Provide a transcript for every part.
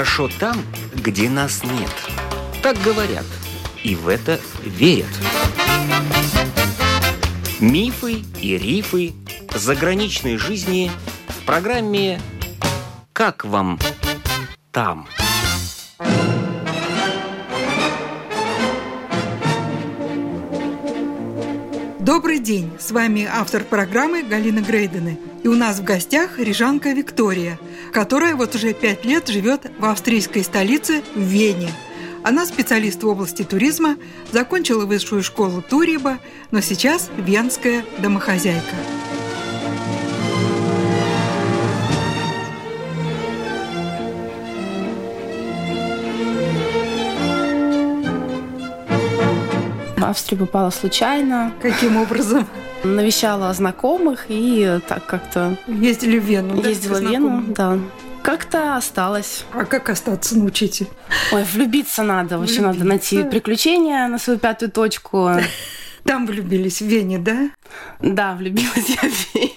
Хорошо там, где нас нет. Так говорят. И в это верят. Мифы и рифы заграничной жизни в программе «Как вам там?». Добрый день! С вами автор программы Галина Грейдены. И у нас в гостях рижанка Виктория, которая вот уже пять лет живет в австрийской столице Вене. Она специалист в области туризма, закончила высшую школу Туриба, но сейчас венская домохозяйка. Австрию попала случайно. Каким образом? Навещала знакомых и так как-то... Ездили в Вену, да, Ездила в Вену, да. Как-то осталось. А как остаться, научите? Ой, влюбиться надо. Вообще надо найти Влюбиться. приключения на свою пятую точку. Там влюбились, в Вене, да? Да, влюбилась я в Вене.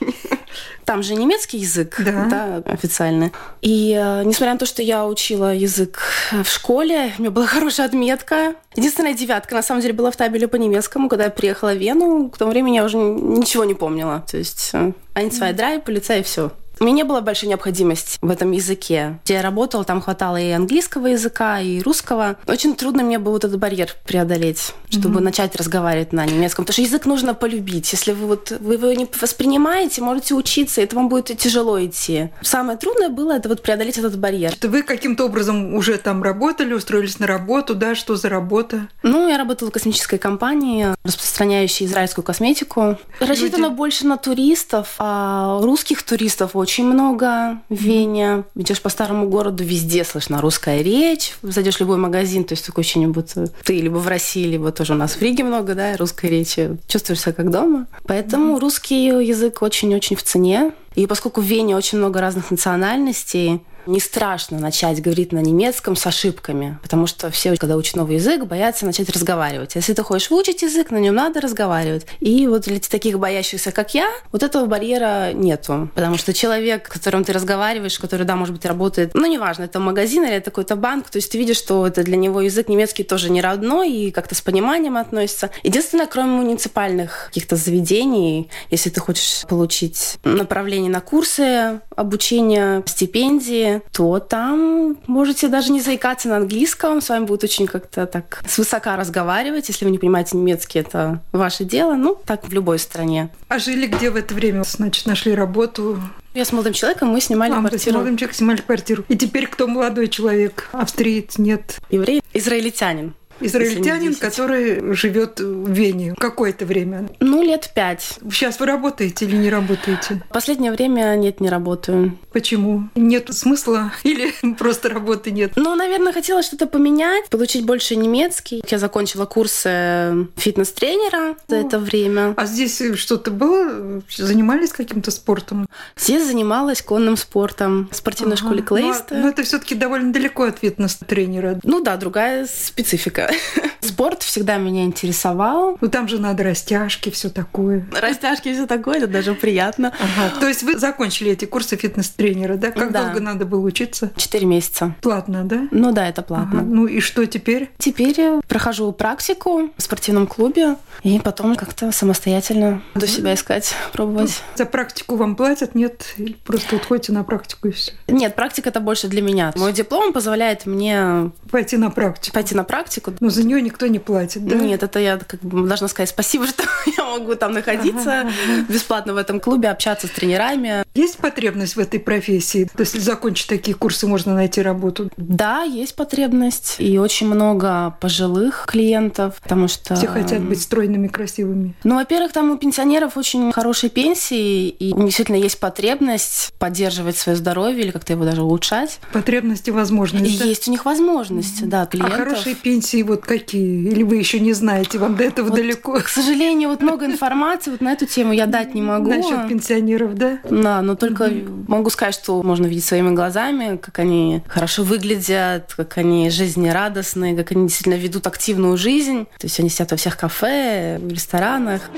Там же немецкий язык, Да. да, официальный. И э, несмотря на то, что я учила язык в школе, у меня была хорошая отметка. Единственная девятка, на самом деле, была в табеле по немецкому, когда я приехала в Вену. К тому времени я уже ничего не помнила. То есть э, drei, полицай, и все. У меня не было большой необходимости в этом языке. Где я работала, там хватало и английского языка, и русского. Очень трудно мне было вот этот барьер преодолеть, чтобы начать разговаривать на немецком. Потому что язык нужно полюбить. Если вы, вот, вы его не воспринимаете, можете учиться, это вам будет тяжело идти. Самое трудное было это вот преодолеть этот барьер. Вы каким-то образом уже там работали, устроились на работу, да? Что за работа? Ну, я работала в космической компании, распространяющей израильскую косметику. Рассчитана больше на туристов, а русских туристов очень много в Вене. Идешь по старому городу, везде слышна русская речь. Зайдешь в любой магазин, то есть такое ощущение, будто ты либо в России, либо тоже у нас в Риге много, да, русской речи. Чувствуешь себя как дома. Поэтому русский язык очень-очень в цене. И поскольку в Вене очень много разных национальностей, не страшно начать говорить на немецком с ошибками, потому что все, когда учат новый язык, боятся начать разговаривать. Если ты хочешь выучить язык, на нем надо разговаривать. И вот для таких боящихся, как я, вот этого барьера нету. Потому что человек, с которым ты разговариваешь, который, да, может быть, работает, ну, неважно, это магазин или это какой-то банк, то есть ты видишь, что это для него язык немецкий тоже не родной и как-то с пониманием относится. Единственное, кроме муниципальных каких-то заведений, если ты хочешь получить направление на курсы обучения, стипендии, то там можете даже не заикаться на английском, с вами будут очень как-то так свысока разговаривать. Если вы не понимаете немецкий, это ваше дело. Ну, так в любой стране. А жили где в это время? Значит, нашли работу. Я с молодым человеком, мы снимали А, вы с квартиру. молодым человеком снимали квартиру. И теперь кто молодой человек? Австриец? Нет. Еврей, израильтянин. Израильтянин, который живет в Вене какое-то время. Ну, лет пять. Сейчас вы работаете или не работаете? В последнее время нет, не работаю. Почему? Нет смысла или просто работы нет? Ну, наверное, хотела что-то поменять, получить больше немецкий. Я закончила курсы фитнес-тренера за это время. А здесь что-то было? Занимались каким-то спортом? Здесь занималась конным спортом в спортивной Ага. школе Ну, Клейста. а- Но, это все-таки довольно далеко от фитнес-тренера. Ну да, другая специфика. good Спорт всегда меня интересовал. Ну там же надо растяжки, все такое. Растяжки все такое, это даже приятно. Ага. То есть вы закончили эти курсы фитнес-тренера, да? Как Да. долго надо было учиться? Четыре месяца. Платно, да? Ну да, это платно. Ага. Ну и что теперь? Теперь прохожу практику в спортивном клубе и потом как-то самостоятельно буду себя искать, пробовать. За практику вам платят? Нет? Или просто вот ходите на практику и все? Нет, практика это больше для меня. Мой диплом позволяет мне Пойти на практику. пойти на практику. Но за нее никто не платит, да? Нет, это я как бы должна сказать спасибо, что я могу там находиться бесплатно в этом клубе, общаться с тренерами. Есть потребность в этой профессии? То есть, если закончить такие курсы, можно найти работу? Да, есть потребность. И очень много пожилых клиентов, потому что... Все хотят быть стройными, красивыми. Ну, во-первых, там у пенсионеров очень хорошие пенсии, и у них действительно есть потребность поддерживать свое здоровье или как-то его даже улучшать. Потребности, И возможности. да? есть у них возможность, да, А клиентов. хорошие пенсии вот какие? Или вы еще не знаете, вам до этого Вот, далеко? К сожалению, вот много информации вот на эту тему я дать не могу. Насчет пенсионеров, да? Да, но только могу сказать, что можно видеть своими глазами, как они хорошо выглядят, как они жизнерадостные, как они действительно ведут активную жизнь. То есть они сидят во всех кафе, в ресторанах.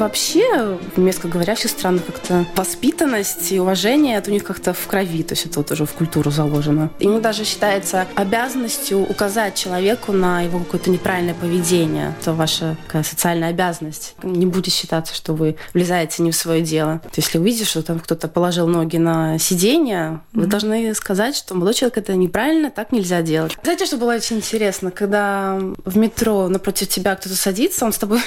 Вообще в местоговорящих странах как-то воспитанность и уважение, это у них как-то в крови, то есть это вот уже в культуру заложено. Ему даже считается обязанностью указать человеку на его какое-то неправильное поведение. Это ваша такая социальная обязанность. Не будет считаться, что вы влезаете не в свое дело. То есть, если увидишь, что там кто-то положил ноги на сиденье, mm-hmm. вы должны сказать, что молодой человек это неправильно, так нельзя делать. Знаете, что было очень интересно? Когда в метро напротив тебя кто-то садится, он с тобой...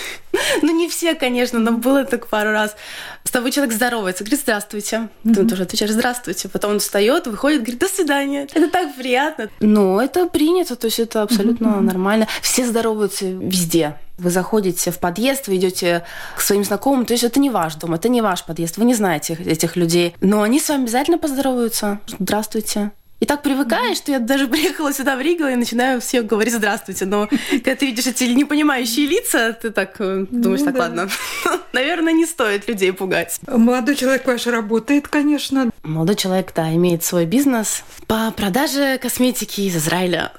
ну, не все, конечно, но было так пару раз. С тобой человек здоровается, говорит, здравствуйте. Ты тоже отвечаешь, здравствуйте. Потом он встает, выходит, говорит, до свидания. Это так приятно. Но это принято, то есть это абсолютно нормально. Все здороваются везде. Вы заходите в подъезд, вы идете к своим знакомым, то есть это не ваш дом, это не ваш подъезд, вы не знаете этих людей, но они с вами обязательно поздороваются. Здравствуйте. И так привыкаешь, что я даже приехала сюда в Ригу и начинаю все говорить «здравствуйте». Но когда ты видишь эти непонимающие лица, ты так э, думаешь, ну, так, да. ладно, наверное, не стоит людей пугать. Молодой человек ваш работает, конечно. Молодой человек, да, имеет свой бизнес по продаже косметики из Израиля.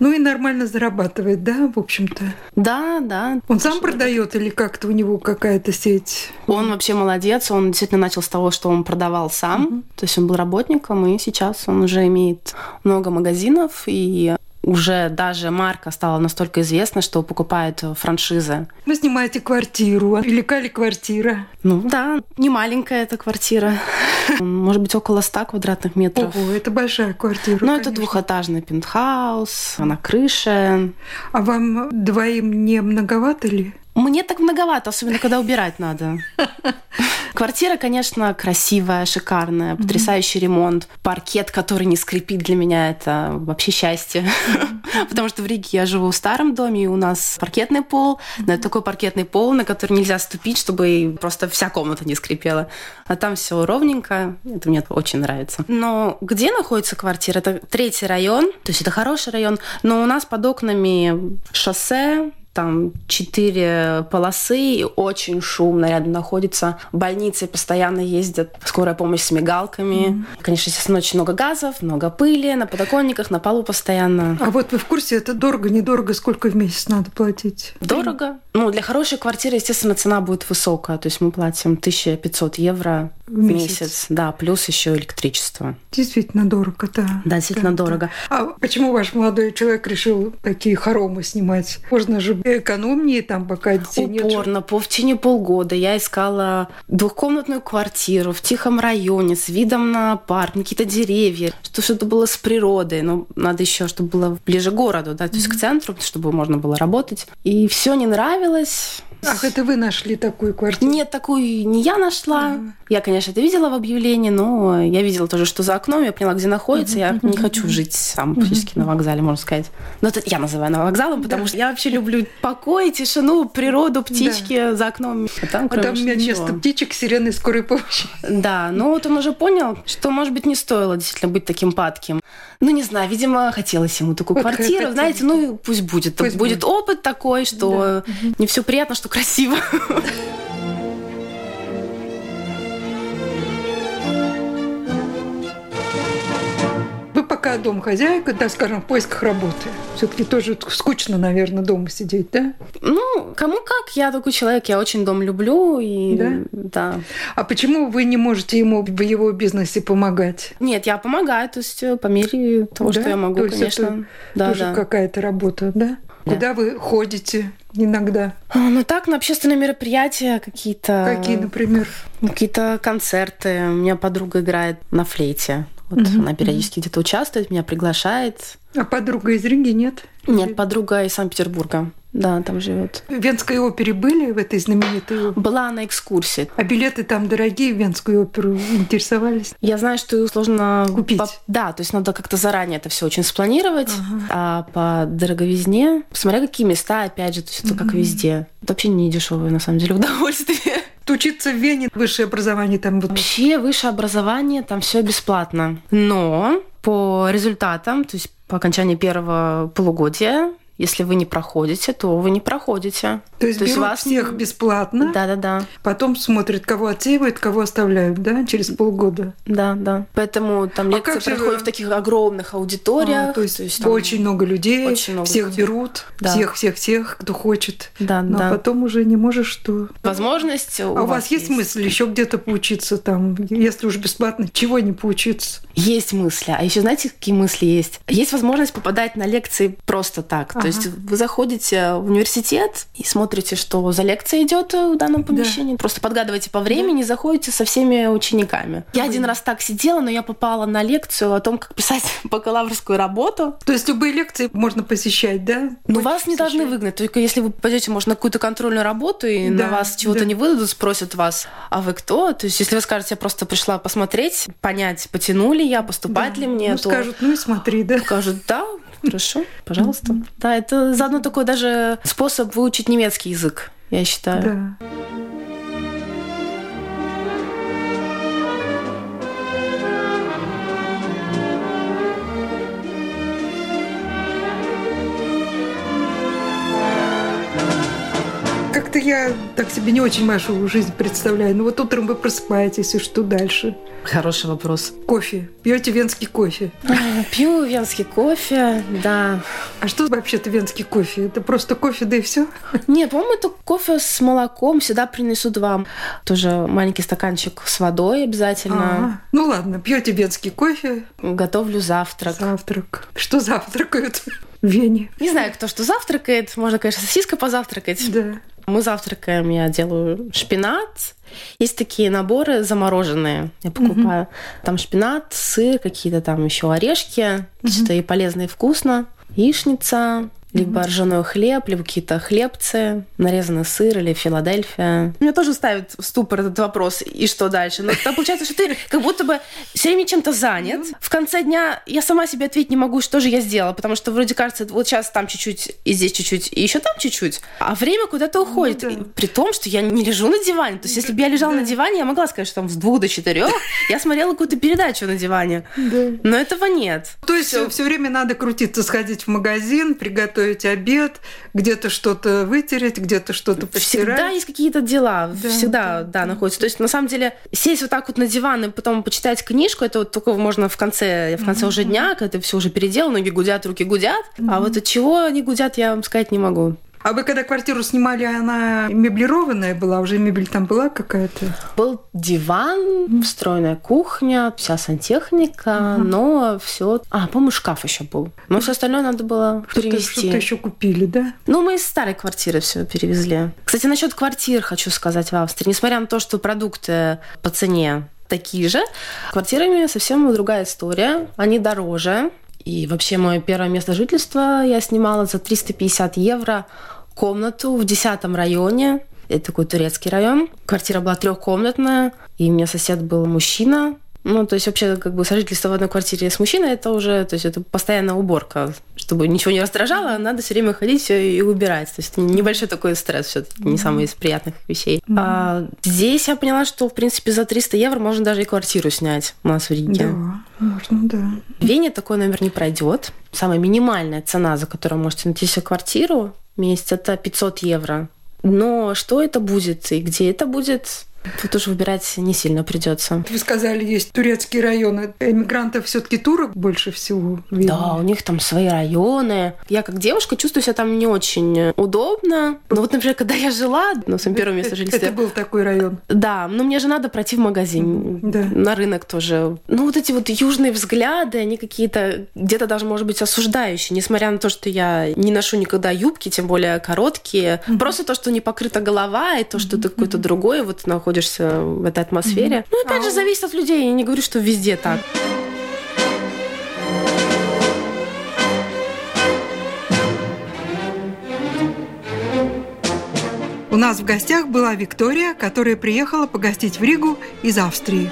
Ну и нормально зарабатывает, да, в общем-то. Да, да. Он сам продает или как-то у него какая-то сеть? Он вообще молодец. Он действительно начал с того, что он продавал сам. Угу. То есть он был работником, и сейчас он уже имеет много магазинов и уже даже марка стала настолько известна, что покупают франшизы. Вы снимаете квартиру. Велика ли квартира? Ну да, не маленькая эта квартира. Может быть, около 100 квадратных метров. Ого, это большая квартира, Ну, это двухэтажный пентхаус, на крыше. А вам двоим не многовато ли? Мне так многовато, особенно когда убирать надо. Квартира, конечно, красивая, шикарная, потрясающий ремонт. Паркет, который не скрипит для меня, это вообще счастье. Потому что в Риге я живу в старом доме, и у нас паркетный пол, но это такой паркетный пол, на который нельзя ступить, чтобы просто вся комната не скрипела. А там все ровненько, это мне очень нравится. Но где находится квартира? Это третий район, то есть это хороший район, но у нас под окнами шоссе, там четыре полосы, и очень шумно рядом находится. Больницы постоянно ездят, скорая помощь с мигалками. Mm-hmm. Конечно, естественно, очень много газов, много пыли на подоконниках, на полу постоянно. А вот вы в курсе, это дорого, недорого, сколько в месяц надо платить? Дорого. Ну, для хорошей квартиры, естественно, цена будет высокая. То есть мы платим 1500 евро в месяц. месяц. Да, плюс еще электричество. Действительно дорого, да. Да, действительно да, дорого. Да. А почему ваш молодой человек решил такие хоромы снимать? Можно же экономнее там, пока детей Упорно, нет. по в течение полгода я искала двухкомнатную квартиру в тихом районе с видом на парк, на какие-то деревья, что что-то было с природой, но надо еще, чтобы было ближе к городу, да, то есть mm-hmm. к центру, чтобы можно было работать. И все не нравилось. Ах, это вы нашли такую квартиру? Нет, такую не я нашла. Uh-huh. Я, конечно, это видела в объявлении, но я видела тоже, что за окном, я поняла, где находится. Uh-huh. Я не хочу жить там практически uh-huh. на вокзале, можно сказать. Но это я называю на вокзалом, потому да. что я вообще люблю покой, тишину, природу, птички да. за окном. А там, а там вместо птичек сирены скорой помощи. Да, но вот он уже понял, что, может быть, не стоило действительно быть таким падким. Ну, не знаю, видимо, хотелось ему такую вот квартиру. Хотелось. Знаете, ну, пусть будет. Пусть будет, будет опыт такой, что да. не все приятно, что красиво. Вы пока домхозяйка, да, скажем, в поисках работы. Все-таки тоже скучно, наверное, дома сидеть, да? Ну, кому как. Я такой человек, я очень дом люблю. И... Да? да. А почему вы не можете ему в его бизнесе помогать? Нет, я помогаю, то есть э, по мере того, да? что я могу, то конечно. Это да, тоже да. какая-то работа, да? Да. Куда вы ходите иногда? А, ну так, на общественные мероприятия какие-то. Какие, например? Какие-то концерты. У меня подруга играет на флейте. Вот угу, она периодически угу. где-то участвует, меня приглашает. А подруга из Риги нет? Нет, подруга из Санкт-Петербурга. Да, там живет. В Венской опере были в этой знаменитой Была на экскурсии. А билеты там дорогие в Венскую оперу интересовались? Я знаю, что сложно купить. По... Да, то есть надо как-то заранее это все очень спланировать. Ага. А по дороговизне, смотря какие места, опять же, то есть это угу. как везде. Это вообще не дешевое на самом деле удовольствие. Учиться в Вене, высшее образование там Вообще высшее образование, там все бесплатно. Но по результатам, то есть по окончании первого полугодия Если вы не проходите, то вы не проходите. То есть, то берут вас... всех бесплатно? Да-да-да. Потом смотрят, кого отсеивают, кого оставляют, да, через полгода? Да, да. Поэтому там а лекции проходят же... в таких огромных аудиториях. А, то есть, то есть там... очень много людей, очень много всех людей. берут, да. всех-всех-всех, кто хочет. Да, Но да. потом уже не можешь что. Возможность у А у вас есть, есть мысль еще где-то поучиться там, если уж бесплатно, чего не поучиться? Есть мысли. А еще знаете, какие мысли есть? Есть возможность попадать на лекции просто так. Ага. То есть вы заходите в университет и смотрите, что за лекция идет в данном помещении. Да. Просто подгадываете по времени, да. заходите со всеми учениками. Я один раз так сидела, но я попала на лекцию о том, как писать бакалаврскую работу. То есть любые лекции можно посещать, да? Ну, вас не должны выгнать. Только если вы пойдете, может, на какую-то контрольную работу, и да, на вас чего-то да. не выдадут, спросят вас, а вы кто? То есть если вы скажете, я просто пришла посмотреть, понять, потянули я, поступать да. ли мне, ну, то... скажут, ну и смотри, да? Скажут, да, хорошо, пожалуйста. Да, это заодно такой даже способ выучить немецкий язык, я считаю. Да. Я так себе не очень вашу жизнь представляю. Ну вот утром вы просыпаетесь, и что дальше? Хороший вопрос. Кофе. Пьете венский кофе? А, пью венский кофе, да. А что вообще-то венский кофе? Это просто кофе, да и все? Нет, по-моему, это кофе с молоком. Всегда принесут вам тоже маленький стаканчик с водой обязательно. А-а. Ну ладно, пьете венский кофе. Готовлю завтрак. Завтрак. Что завтракают? в Вене. Не знаю, кто что завтракает. Можно, конечно, сосиска позавтракать. Да. Мы завтракаем, я делаю шпинат. Есть такие наборы замороженные, я покупаю. Угу. Там шпинат, сыр, какие-то там еще орешки, угу. что и полезно и вкусно. Яичница, либо mm-hmm. ржаной хлеб, либо какие-то хлебцы, нарезанный сыр или Филадельфия. Меня тоже ставит в ступор этот вопрос, и что дальше? Но там получается, что ты как будто бы все время чем-то занят. Mm-hmm. В конце дня я сама себе ответить не могу, что же я сделала, потому что вроде кажется, вот сейчас там чуть-чуть, и здесь чуть-чуть, и еще там чуть-чуть, а время куда-то уходит. Mm-hmm. При том, что я не лежу на диване. То есть если бы я лежала на диване, я могла сказать, что там с двух до четырех я смотрела какую-то передачу на диване. Но этого нет. То есть все время надо крутиться, сходить в магазин, приготовить приготовить обед, где-то что-то вытереть, где-то что-то постирать. Всегда есть какие-то дела, да, всегда, да, да, находятся. То есть, на самом деле, сесть вот так вот на диван и потом почитать книжку, это вот только можно в конце, в конце mm-hmm. уже дня, когда ты все уже переделал, ноги гудят, руки гудят. Mm-hmm. А вот от чего они гудят, я вам сказать не могу. А вы когда квартиру снимали, она меблированная была? Уже мебель там была какая-то? Был диван, встроенная кухня, вся сантехника, угу. но все. А, по-моему, шкаф еще был. Но все остальное надо было что перевезти. Что-то еще купили, да? Ну, мы из старой квартиры все перевезли. Кстати, насчет квартир хочу сказать в Австрии. Несмотря на то, что продукты по цене такие же, квартирами совсем другая история. Они дороже. И вообще мое первое место жительства я снимала за 350 евро комнату в 10 районе. Это такой турецкий район. Квартира была трехкомнатная, и у меня сосед был мужчина, ну, то есть вообще как бы сожительство в одной квартире с мужчиной, это уже, то есть это постоянная уборка. Чтобы ничего не раздражало, надо все время ходить все и убирать. То есть небольшой такой стресс все не самый из приятных вещей. Mm-hmm. А здесь я поняла, что, в принципе, за 300 евро можно даже и квартиру снять у нас в Риге. Да, можно, да. В Вене такой номер не пройдет. Самая минимальная цена, за которую можете найти себе квартиру в месяц, это 500 евро. Но что это будет и где это будет, Тут уже выбирать не сильно придется. Вы сказали, есть турецкие районы. Эмигрантов все-таки турок больше всего. Видно. Да, у них там свои районы. Я как девушка чувствую себя там не очень удобно. Но вот, например, когда я жила, ну, в своем первом месте жительства. Это был такой район. Да, но мне же надо пройти в магазин, да. на рынок тоже. Ну, вот эти вот южные взгляды, они какие-то где-то даже, может быть, осуждающие, несмотря на то, что я не ношу никогда юбки, тем более короткие. Mm-hmm. Просто то, что не покрыта голова, и то, что mm-hmm. ты какой-то другой вот находишься находишься в этой атмосфере. Mm-hmm. Ну, опять же, зависит от людей. Я не говорю, что везде так. У нас в гостях была Виктория, которая приехала погостить в Ригу из Австрии.